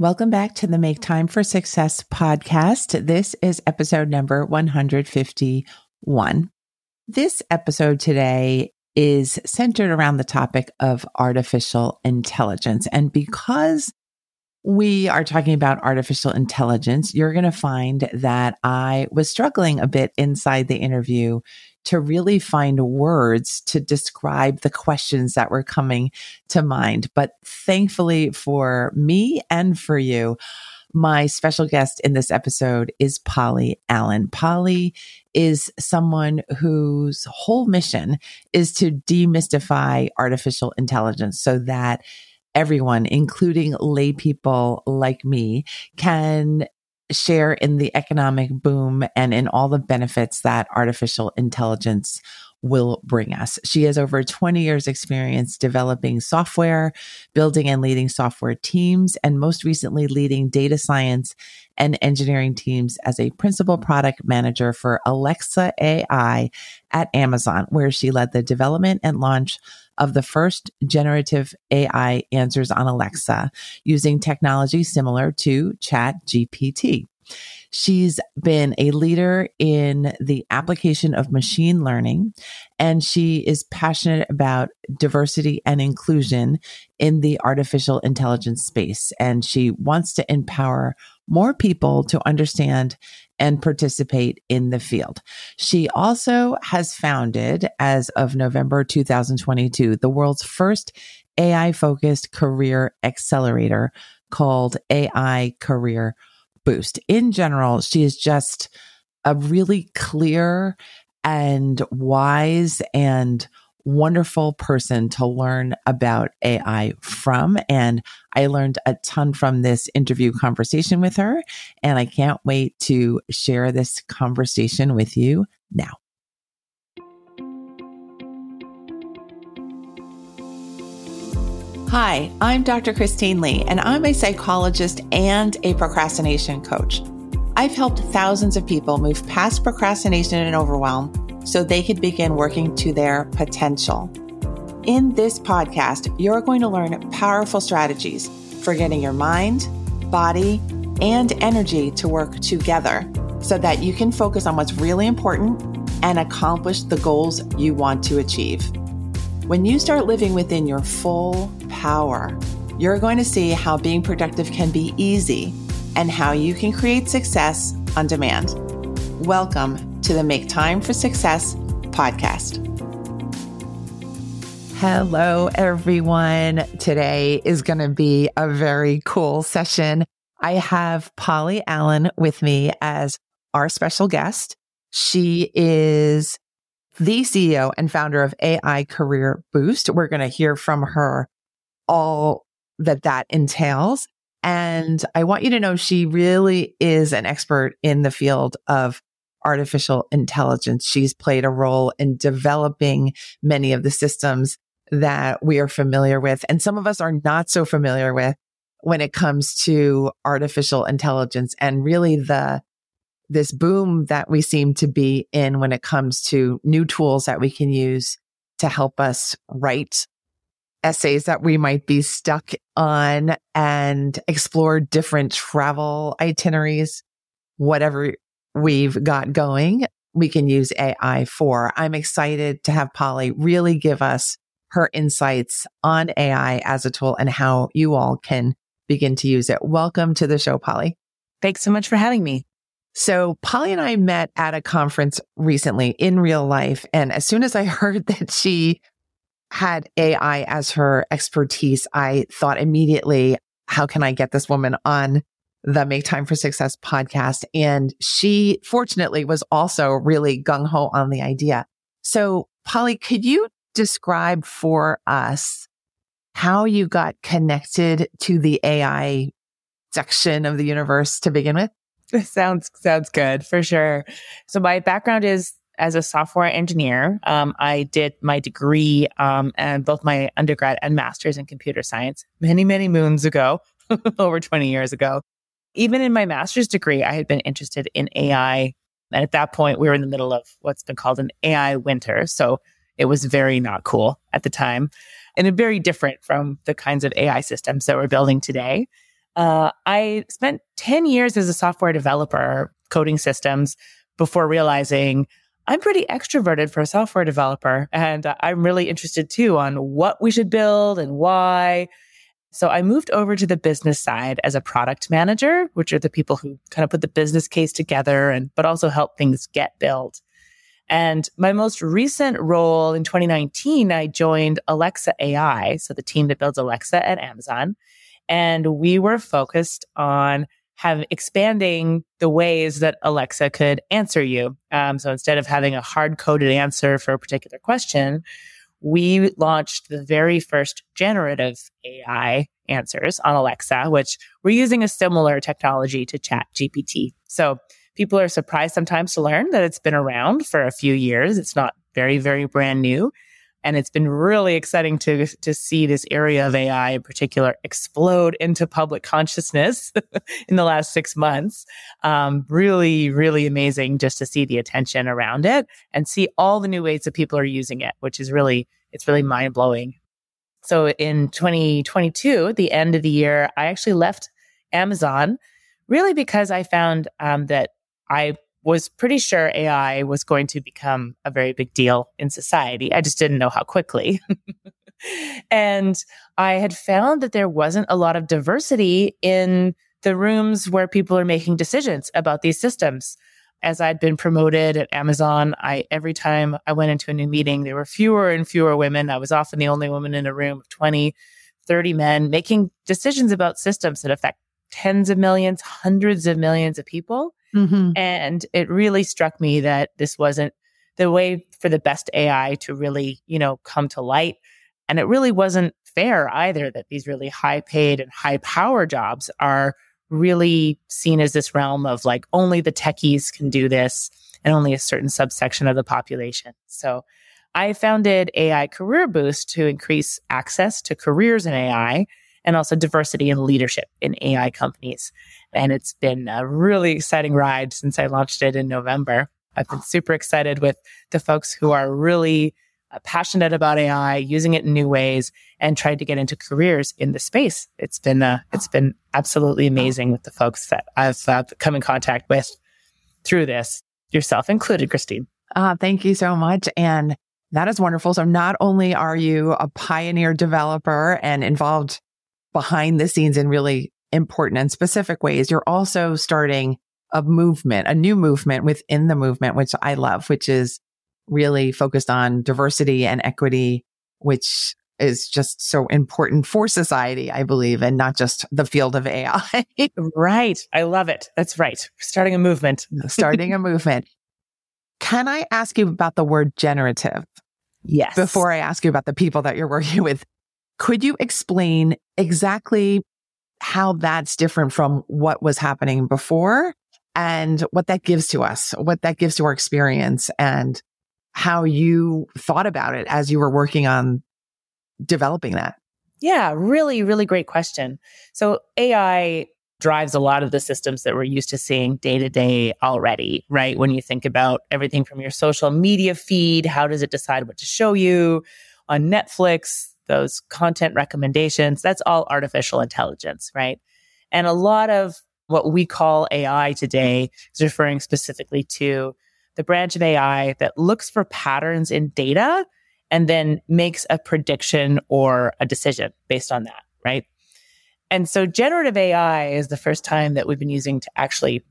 Welcome back to the Make Time for Success podcast. This is episode number 151. This episode today is centered around the topic of artificial intelligence. And because we are talking about artificial intelligence, you're going to find that I was struggling a bit inside the interview to really find words to describe the questions that were coming to mind. But thankfully for me and for you, my special guest in this episode is Polly Allen. Polly is someone whose whole mission is to demystify artificial intelligence so that everyone, including lay people like me, can share in the economic boom and in all the benefits that artificial intelligence will bring us. She has over 20 years experience developing software, building and leading software teams, and most recently leading data science and engineering teams as a principal product manager for Alexa AI at Amazon, where she led the development and launch of the first generative AI answers on Alexa using technology similar to Chat GPT. She's been a leader in the application of machine learning, and she is passionate about diversity and inclusion in the artificial intelligence space. And she wants to empower more people to understand and participate in the field. She also has founded, as of November 2022, the world's first AI focused career accelerator called AI Career boost. In general, she is just a really clear and wise and wonderful person to learn about AI from. And I learned a ton from this interview conversation with her. And I can't wait to share this conversation with you now. Hi, I'm Dr. Christine Lee, and I'm a psychologist and a procrastination coach. I've helped thousands of people move past procrastination and overwhelm so they could begin working to their potential. In this podcast, you're going to learn powerful strategies for getting your mind, body, and energy to work together so that you can focus on what's really important and accomplish the goals you want to achieve. When you start living within your full power, you're going to see how being productive can be easy and how you can create success on demand. Welcome to the Make Time for Success podcast. Hello, everyone. Today is going to be a very cool session. I have Polly Allen with me as our special guest. She is the CEO and founder of AI Career Boost. We're going to hear from her all that that entails. And I want you to know she really is an expert in the field of artificial intelligence. She's played a role in developing many of the systems that we are familiar with. And some of us are not so familiar with when it comes to artificial intelligence and really the this boom that we seem to be in when it comes to new tools that we can use to help us write essays that we might be stuck on and explore different travel itineraries, whatever we've got going, we can use AI for. I'm excited to have Polly really give us her insights on AI as a tool and how you all can begin to use it. Welcome to the show, Polly. Thanks so much for having me. So Polly and I met at a conference recently in real life. And as soon as I heard that she had AI as her expertise, I thought immediately, how can I get this woman on the Make Time for Success podcast? And she fortunately was also really gung ho on the idea. So Polly, could you describe for us how you got connected to the AI section of the universe to begin with? sounds sounds good for sure. So my background is as a software engineer. Um, I did my degree um, and both my undergrad and master's in computer science many many moons ago, over twenty years ago. Even in my master's degree, I had been interested in AI, and at that point, we were in the middle of what's been called an AI winter. So it was very not cool at the time, and very different from the kinds of AI systems that we're building today. Uh, I spent 10 years as a software developer coding systems before realizing I'm pretty extroverted for a software developer. And uh, I'm really interested too on what we should build and why. So I moved over to the business side as a product manager, which are the people who kind of put the business case together and, but also help things get built. And my most recent role in 2019, I joined Alexa AI. So the team that builds Alexa at Amazon. And we were focused on have expanding the ways that Alexa could answer you. Um, so instead of having a hard coded answer for a particular question, we launched the very first generative AI answers on Alexa, which we're using a similar technology to Chat GPT. So people are surprised sometimes to learn that it's been around for a few years. It's not very, very brand new. And it's been really exciting to, to see this area of AI in particular explode into public consciousness in the last six months. Um, really, really amazing just to see the attention around it and see all the new ways that people are using it, which is really, it's really mind blowing. So in 2022, the end of the year, I actually left Amazon really because I found um, that I was pretty sure AI was going to become a very big deal in society. I just didn't know how quickly. and I had found that there wasn't a lot of diversity in the rooms where people are making decisions about these systems. As I'd been promoted at Amazon, I every time I went into a new meeting, there were fewer and fewer women. I was often the only woman in a room of 20, 30 men making decisions about systems that affect tens of millions, hundreds of millions of people. Mm-hmm. And it really struck me that this wasn't the way for the best AI to really, you know, come to light. And it really wasn't fair either that these really high paid and high power jobs are really seen as this realm of like only the techies can do this and only a certain subsection of the population. So I founded AI Career Boost to increase access to careers in AI and also diversity and leadership in AI companies. And it's been a really exciting ride since I launched it in November. I've been super excited with the folks who are really uh, passionate about AI, using it in new ways, and trying to get into careers in the space. It's been uh, it's been absolutely amazing with the folks that I've uh, come in contact with through this, yourself included, Christine. Uh, thank you so much. And that is wonderful. So not only are you a pioneer developer and involved behind the scenes in really important and specific ways, you're also starting a movement, a new movement within the movement, which I love, which is really focused on diversity and equity, which is just so important for society, I believe, and not just the field of AI. right. I love it. That's right. Starting a movement. starting a movement. Can I ask you about the word generative? Yes. Before I ask you about the people that you're working with, could you explain exactly how that's different from what was happening before and what that gives to us, what that gives to our experience and how you thought about it as you were working on developing that? Yeah, really, really great question. So AI drives a lot of the systems that we're used to seeing day to day already, right? When you think about everything from your social media feed, how does it decide what to show you on Netflix? Those content recommendations, that's all artificial intelligence, right? And a lot of what we call AI today is referring specifically to the branch of AI that looks for patterns in data and then makes a prediction or a decision based on that, right? And so generative AI is the first time that we've been using to actually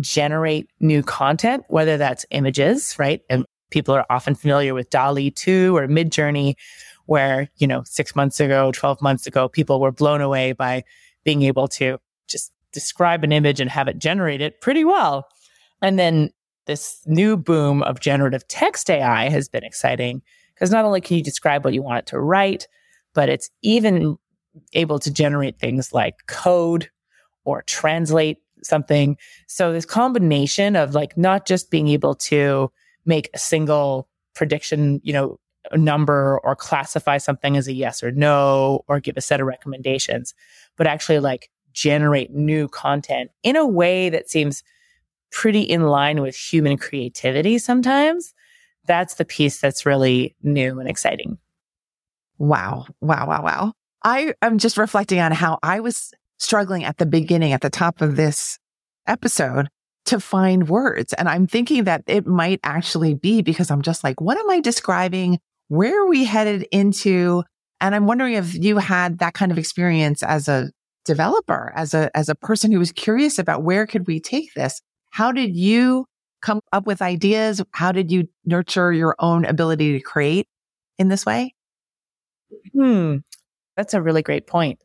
generate new content, whether that's images, right? And people are often familiar with DALL-E 2 or Midjourney, where, you know, six months ago, 12 months ago, people were blown away by being able to just describe an image and have it generate it pretty well. And then this new boom of generative text AI has been exciting because not only can you describe what you want it to write, but it's even able to generate things like code or translate something. So this combination of like not just being able to make a single prediction, you know, number or classify something as a yes or no or give a set of recommendations, but actually like generate new content in a way that seems pretty in line with human creativity sometimes. That's the piece that's really new and exciting. Wow. Wow. Wow. Wow. I am just reflecting on how I was struggling at the beginning, at the top of this episode to find words. And I'm thinking that it might actually be because I'm just like, what am I describing? Where are we headed into? And I'm wondering if you had that kind of experience as a developer, as a, as a person who was curious about where could we take this? How did you come up with ideas? How did you nurture your own ability to create in this way? Hmm. That's a really great point.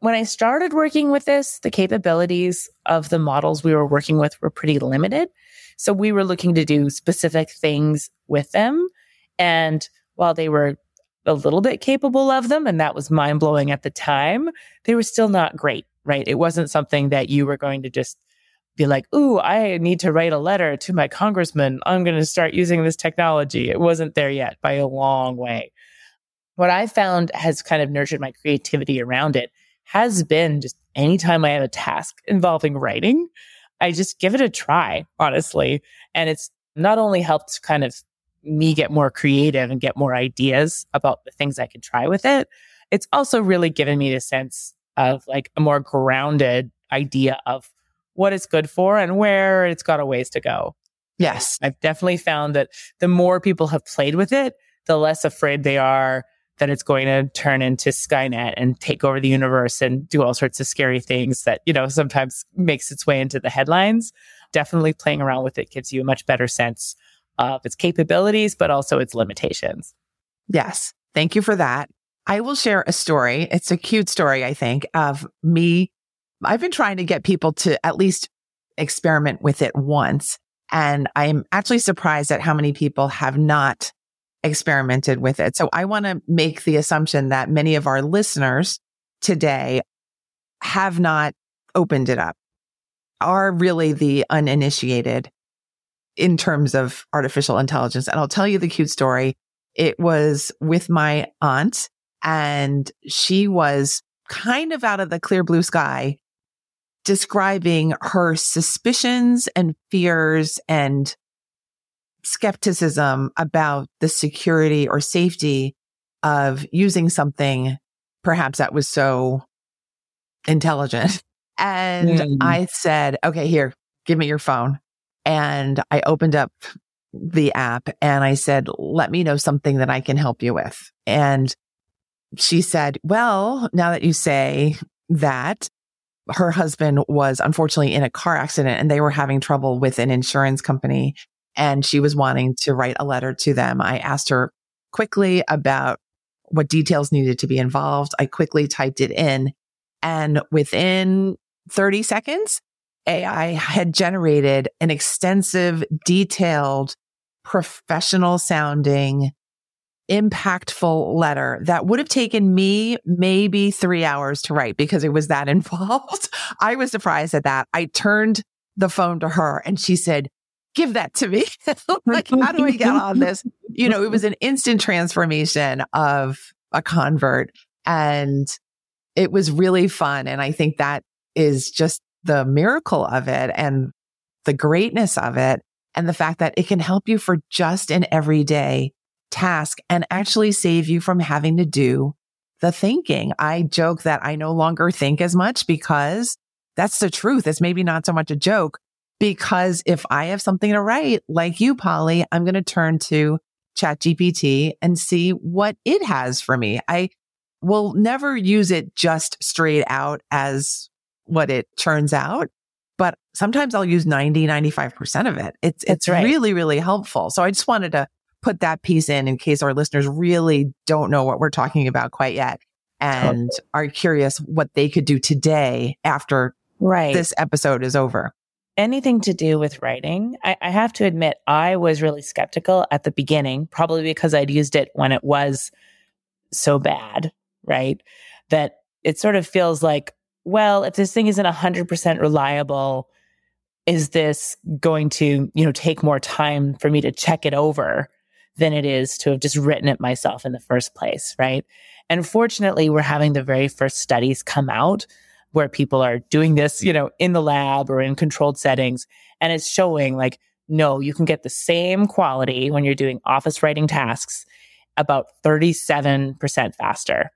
When I started working with this, the capabilities of the models we were working with were pretty limited. So we were looking to do specific things with them. And while they were a little bit capable of them, and that was mind blowing at the time, they were still not great, right? It wasn't something that you were going to just be like, ooh, I need to write a letter to my congressman. I'm going to start using this technology. It wasn't there yet by a long way. What I found has kind of nurtured my creativity around it has been just anytime I have a task involving writing, I just give it a try, honestly. And it's not only helped kind of me get more creative and get more ideas about the things I can try with it, it's also really given me the sense of like a more grounded idea of what it's good for and where it's got a ways to go. Yes. I've definitely found that the more people have played with it, the less afraid they are that it's going to turn into Skynet and take over the universe and do all sorts of scary things that, you know, sometimes makes its way into the headlines. Definitely playing around with it gives you a much better sense of its capabilities, but also its limitations. Yes. Thank you for that. I will share a story. It's a cute story, I think, of me. I've been trying to get people to at least experiment with it once. And I'm actually surprised at how many people have not experimented with it. So I want to make the assumption that many of our listeners today have not opened it up, are really the uninitiated in terms of artificial intelligence. And I'll tell you the cute story. It was with my aunt and she was kind of out of the clear blue sky describing her suspicions and fears and skepticism about the security or safety of using something perhaps that was so intelligent. And mm. I said, okay, here, give me your phone. And I opened up the app and I said, let me know something that I can help you with. And she said, well, now that you say that, her husband was unfortunately in a car accident and they were having trouble with an insurance company and she was wanting to write a letter to them. I asked her quickly about what details needed to be involved. I quickly typed it in and within 30 seconds, AI had generated an extensive, detailed, professional sounding, impactful letter that would have taken me maybe three hours to write because it was that involved. I was surprised at that. I turned the phone to her and she said, give that to me. like, how do I get on this? You know, it was an instant transformation of a convert and it was really fun. And I think that is just the miracle of it and the greatness of it. And the fact that it can help you for just an everyday task and actually save you from having to do the thinking. I joke that I no longer think as much because that's the truth. It's maybe not so much a joke because if I have something to write, like you, Polly, I'm going to turn to ChatGPT and see what it has for me. I will never use it just straight out as what it turns out, but sometimes I'll use 90, 95% of it. It's, it's right. really, really helpful. So I just wanted to put that piece in in case our listeners really don't know what we're talking about quite yet and are curious what they could do today after right. this episode is over anything to do with writing, I, I, have to admit, I was really skeptical at the beginning, probably because I'd used it when it was so bad, right? That it sort of feels like, well, if this thing isn't 100% reliable, is this going to, you know, take more time for me to check it over than it is to have just written it myself in the first place, right? And fortunately, we're having the very first studies come out where people are doing this, you know, in the lab or in controlled settings. And it's showing like, no, you can get the same quality when you're doing office writing tasks about 37% faster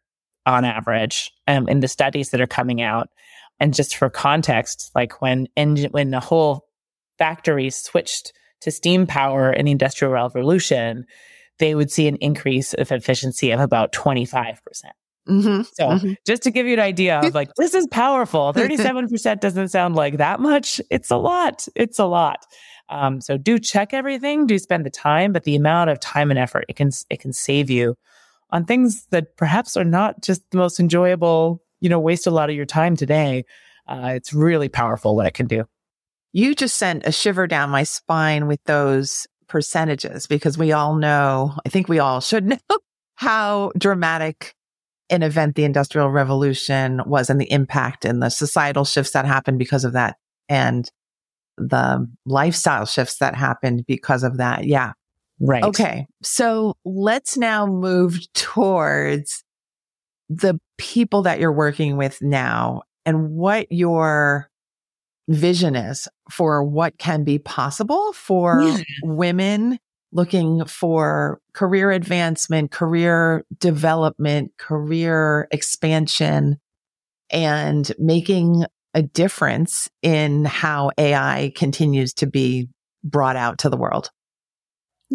on average um, in the studies that are coming out. And just for context, like when engine, when the whole factory switched to steam power in the industrial revolution, they would see an increase of efficiency of about 25%. Mm-hmm, so mm-hmm. just to give you an idea of like, this is powerful. 37% doesn't sound like that much. It's a lot. It's a lot. Um, so do check everything, do spend the time, but the amount of time and effort it can, it can save you on things that perhaps are not just the most enjoyable, you know, waste a lot of your time today. Uh, it's really powerful what it can do. You just sent a shiver down my spine with those percentages because we all know, I think we all should know how dramatic an event the Industrial Revolution was and the impact and the societal shifts that happened because of that and the lifestyle shifts that happened because of that. Yeah. Right. Okay. So let's now move towards the people that you're working with now and what your vision is for what can be possible for yeah. women looking for career advancement, career development, career expansion, and making a difference in how AI continues to be brought out to the world.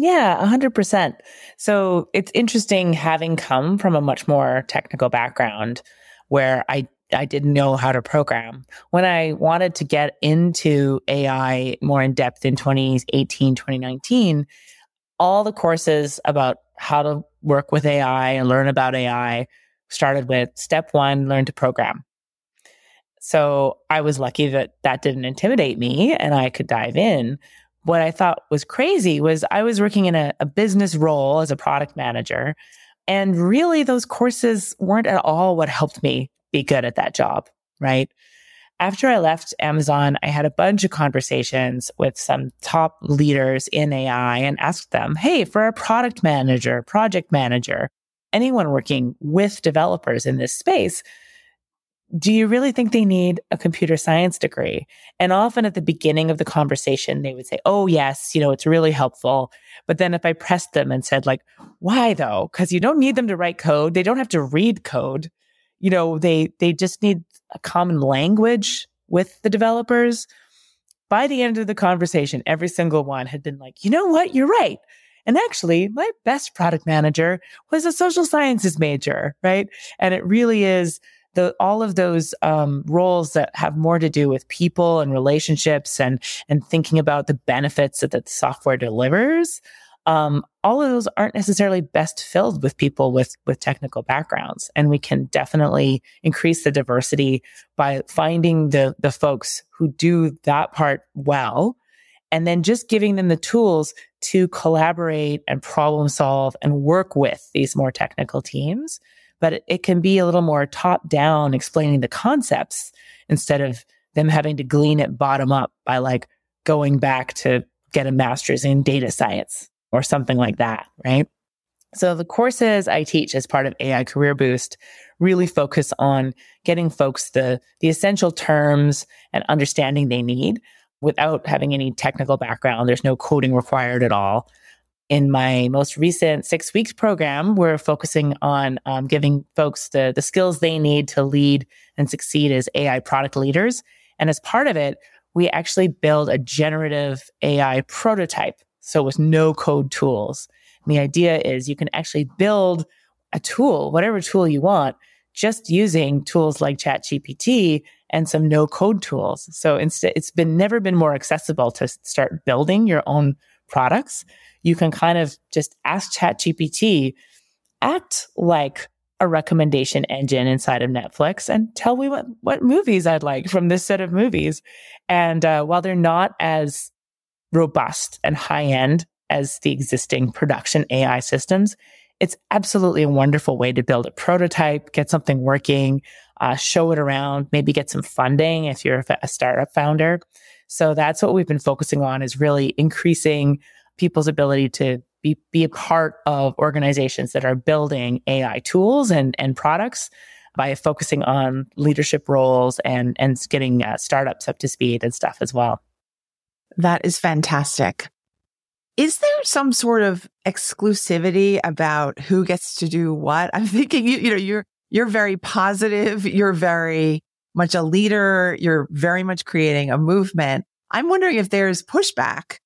Yeah, 100%. So it's interesting having come from a much more technical background where I I didn't know how to program. When I wanted to get into AI more in depth in 2018, 2019, all the courses about how to work with AI and learn about AI started with step one, learn to program. So I was lucky that that didn't intimidate me and I could dive in. What I thought was crazy was I was working in a, a business role as a product manager. And really, those courses weren't at all what helped me be good at that job, right? after I left Amazon, I had a bunch of conversations with some top leaders in AI and asked them, Hey, for a product manager, project manager, anyone working with developers in this space, do you really think they need a computer science degree? And often at the beginning of the conversation, they would say, Oh, yes, you know, it's really helpful. But then if I pressed them and said, like, why though? Because you don't need them to write code. They don't have to read code. You know, they, they just need a common language with the developers. By the end of the conversation, every single one had been like, you know what? You're right. And actually, my best product manager was a social sciences major, right? And it really is the all of those um, roles that have more to do with people and relationships and and thinking about the benefits that the software delivers um, all of those aren't necessarily best filled with people with with technical backgrounds. And we can definitely increase the diversity by finding the the folks who do that part well and then just giving them the tools to collaborate and problem solve and work with these more technical teams but it, can be a little more top down explaining the concepts instead of them having to glean it bottom up by like going back to get a master's in data science or something like that, right? So the courses I teach as part of AI Career Boost really focus on getting folks the, the essential terms and understanding they need without having any technical background. There's no coding required at all. In my most recent six weeks program, we're focusing on um, giving folks the, the skills they need to lead and succeed as AI product leaders. And as part of it, we actually build a generative AI prototype so with no code tools. And the idea is you can actually build a tool, whatever tool you want, just using tools like ChatGPT and some no code tools. So instead, it's been never been more accessible to start building your own products. You can kind of just ask ChatGPT, act like a recommendation engine inside of Netflix and tell me what, what movies I'd like from this set of movies. And uh, while they're not as robust and high end as the existing production AI systems, it's absolutely a wonderful way to build a prototype, get something working, uh, show it around, maybe get some funding if you're a startup founder. So that's what we've been focusing on is really increasing people's ability to be, be a part of organizations that are building AI tools and, and products by focusing on leadership roles and, and getting uh, startups up to speed and stuff as well. That is fantastic. Is there some sort of exclusivity about who gets to do what? I'm thinking, you, you know, you're, you're very positive. You're very much a leader. You're very much creating a movement. I'm wondering if there's pushback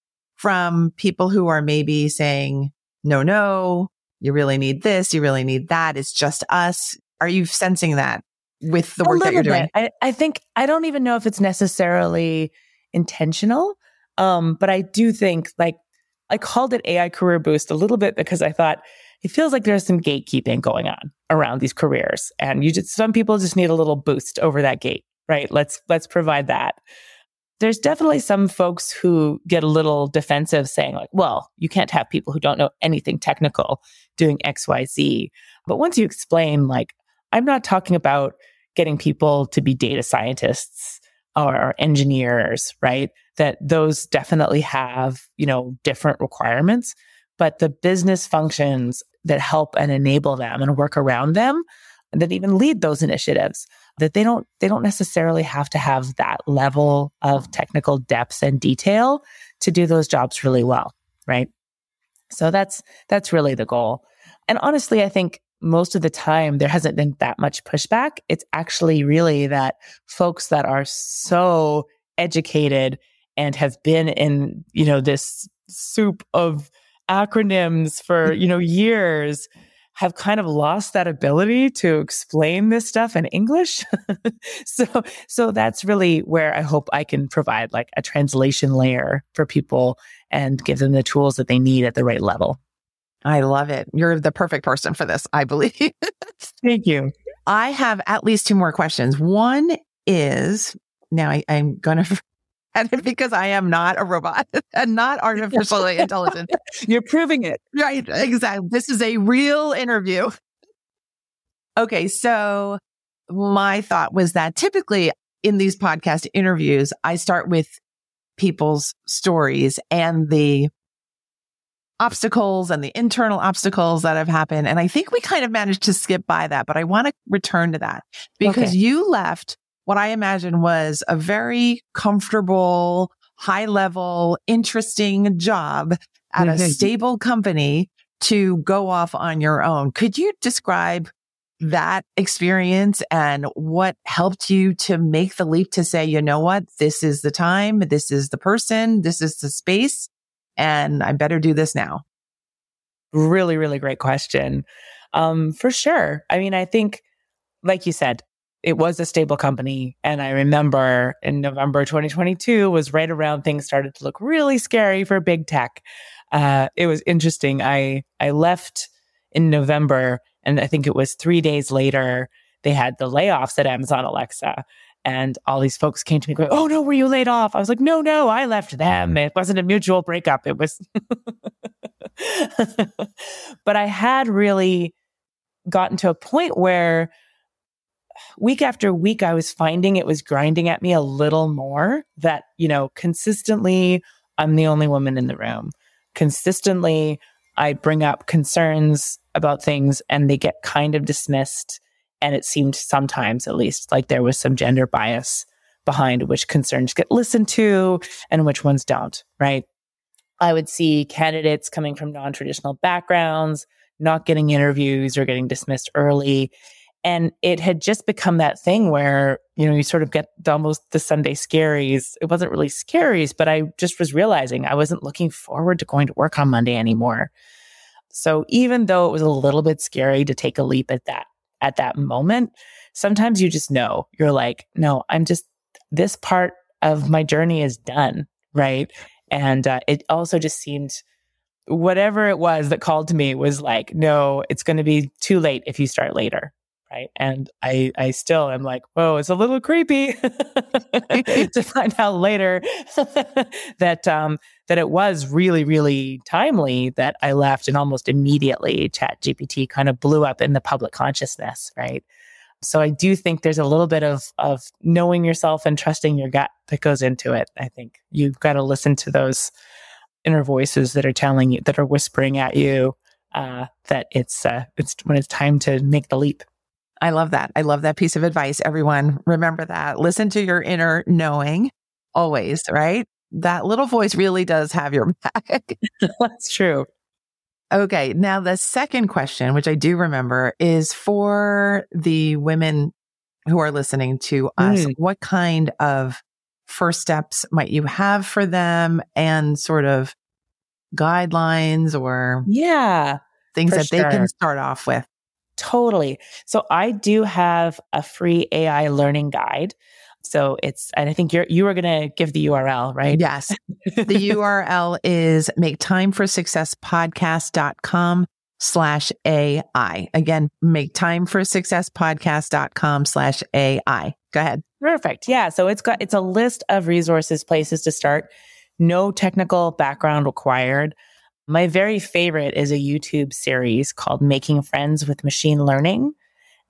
from people who are maybe saying, no, no, you really need this. You really need that. It's just us. Are you sensing that with the work that you're doing? I, I think, I don't even know if it's necessarily intentional. Um, but I do think like I called it AI career boost a little bit because I thought it feels like there's some gatekeeping going on around these careers. And you just, some people just need a little boost over that gate, right? Let's, let's provide that. There's definitely some folks who get a little defensive saying like, well, you can't have people who don't know anything technical doing XYZ. But once you explain, like, I'm not talking about getting people to be data scientists or engineers, right? That those definitely have, you know, different requirements, but the business functions that help and enable them and work around them that even lead those initiatives that they don't they don't necessarily have to have that level of technical depth and detail to do those jobs really well right so that's that's really the goal and honestly i think most of the time there hasn't been that much pushback. It's actually really that folks that are so educated and have been in, you know, this soup of acronyms for, you know, years have kind of lost that ability to explain this stuff in English. so so that's really where I hope I can provide like a translation layer for people and give them the tools that they need at the right level. I love it. You're the perfect person for this, I believe. Thank you. I have at least two more questions. One is now I, am going to it because I am not a robot and not artificially intelligent. You're proving it. Right. Exactly. This is a real interview. Okay. So my thought was that typically in these podcast interviews, I start with people's stories and the obstacles and the internal obstacles that have happened. And I think we kind of managed to skip by that, but I want to return to that because okay. you left what I imagine was a very comfortable, high level, interesting job at mm-hmm. a stable company to go off on your own. Could you describe that experience and what helped you to make the leap to say, you know what, this is the time, this is the person, this is the space and I better do this now? Really, really great question. Um, for sure. I mean, I think, like you said, it was a stable company. And I remember in November 2022 was right around things started to look really scary for big tech. Uh, it was interesting. I, I left in November and I think it was three days later, they had the layoffs at Amazon Alexa. And all these folks came to me going, Oh no, were you laid off? I was like, No, no, I left them. It wasn't a mutual breakup. It was, but I had really gotten to a point where week after week, I was finding it was grinding at me a little more that, you know, consistently, I'm the only woman in the room. Consistently, I bring up concerns about things and they get kind of dismissed. And it seemed sometimes, at least, like there was some gender bias behind which concerns get listened to and which ones don't, right? I would see candidates coming from non traditional backgrounds, not getting interviews or getting dismissed early. And it had just become that thing where, you know, you sort of get almost the Sunday scaries. It wasn't really scaries, but I just was realizing I wasn't looking forward to going to work on Monday anymore. So even though it was a little bit scary to take a leap at that at that moment, sometimes you just know you're like, no, I'm just, this part of my journey is done. Right. And uh, it also just seemed, whatever it was that called to me was like, no, it's going to be too late if you start later. Right. And I, I still am like, whoa, it's a little creepy to find out later that, um, that it was really, really timely that I left and almost immediately chat GPT kind of blew up in the public consciousness. Right. So I do think there's a little bit of, of knowing yourself and trusting your gut that goes into it. I think you've got to listen to those inner voices that are telling you, that are whispering at you, uh, that it's, uh, it's when it's time to make the leap. I love that. I love that piece of advice. Everyone remember that. Listen to your inner knowing always, right? That little voice really does have your back. That's true. Okay. Now, the second question, which I do remember, is for the women who are listening to us. Mm. What kind of first steps might you have for them and sort of guidelines or yeah things that sure. they can start off with totally so i do have a free ai learning guide so it's and i think you're you were going to give the url right yes the url is make time for success podcast.com slash ai again make time for success podcast.com slash ai go ahead Perfect. Yeah. So it's got, it's a list of resources, places to start. No technical background required. My very favorite is a YouTube series called Making Friends with Machine Learning.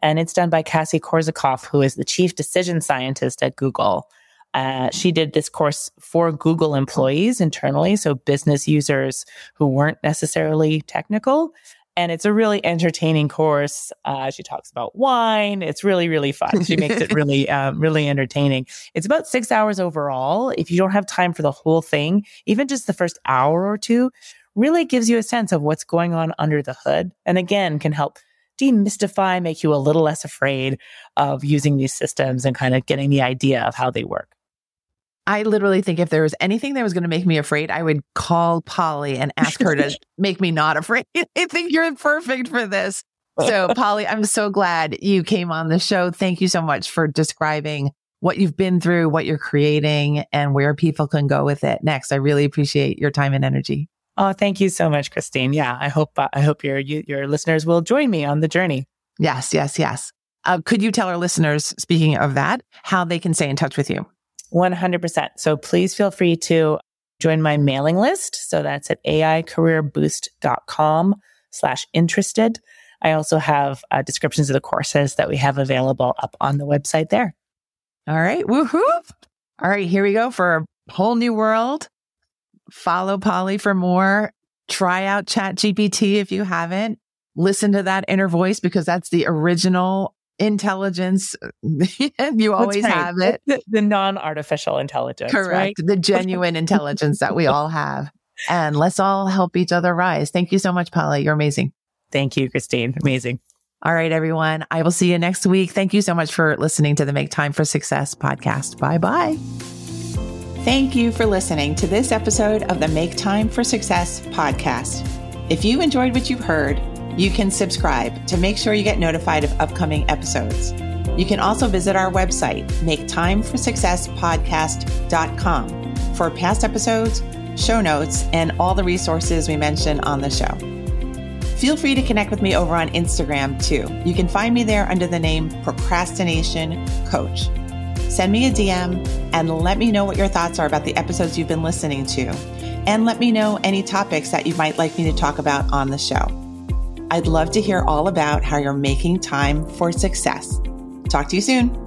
And it's done by Cassie Kozyrkov, who is the chief decision scientist at Google. Uh, she did this course for Google employees internally, so business users who weren't necessarily technical and it's a really entertaining course. Uh, she talks about wine. It's really, really fun. She makes it really, um, really entertaining. It's about six hours overall. If you don't have time for the whole thing, even just the first hour or two, really gives you a sense of what's going on under the hood. And again, can help demystify, make you a little less afraid of using these systems and kind of getting the idea of how they work. I literally think if there was anything that was going to make me afraid, I would call Polly and ask her to make me not afraid. I think you're perfect for this. So, Polly, I'm so glad you came on the show. Thank you so much for describing what you've been through, what you're creating, and where people can go with it next. I really appreciate your time and energy. Oh, thank you so much, Christine. Yeah, I hope uh, I hope your you, your listeners will join me on the journey. Yes, yes, yes. Uh, could you tell our listeners, speaking of that, how they can stay in touch with you? 100%. So please feel free to join my mailing list. So that's at aicareerboost.com slash interested. I also have uh, descriptions of the courses that we have available up on the website there. All right. Woohoo. All right. Here we go for a whole new world. Follow Polly for more. Try out Chat GPT if you haven't. Listen to that inner voice because that's the original intelligence. you always right. have it. The, the non artificial intelligence. Correct. Right? The genuine intelligence that we all have. And let's all help each other rise. Thank you so much, Polly. You're amazing. Thank you, Christine. Amazing. All right, everyone. I will see you next week. Thank you so much for listening to the Make Time for Success podcast. Bye bye. Thank you for listening to this episode of the Make Time for Success podcast. If you enjoyed what you've heard, you can subscribe to make sure you get notified of upcoming episodes. You can also visit our website, maketimeforsuccesspodcast.com, for past episodes, show notes, and all the resources we mention on the show. Feel free to connect with me over on Instagram too. You can find me there under the name Procrastination Coach. Send me a DM and let me know what your thoughts are about the episodes you've been listening to. And let me know any topics that you might like me to talk about on the show. I'd love to hear all about how you're making time for success. Talk to you soon.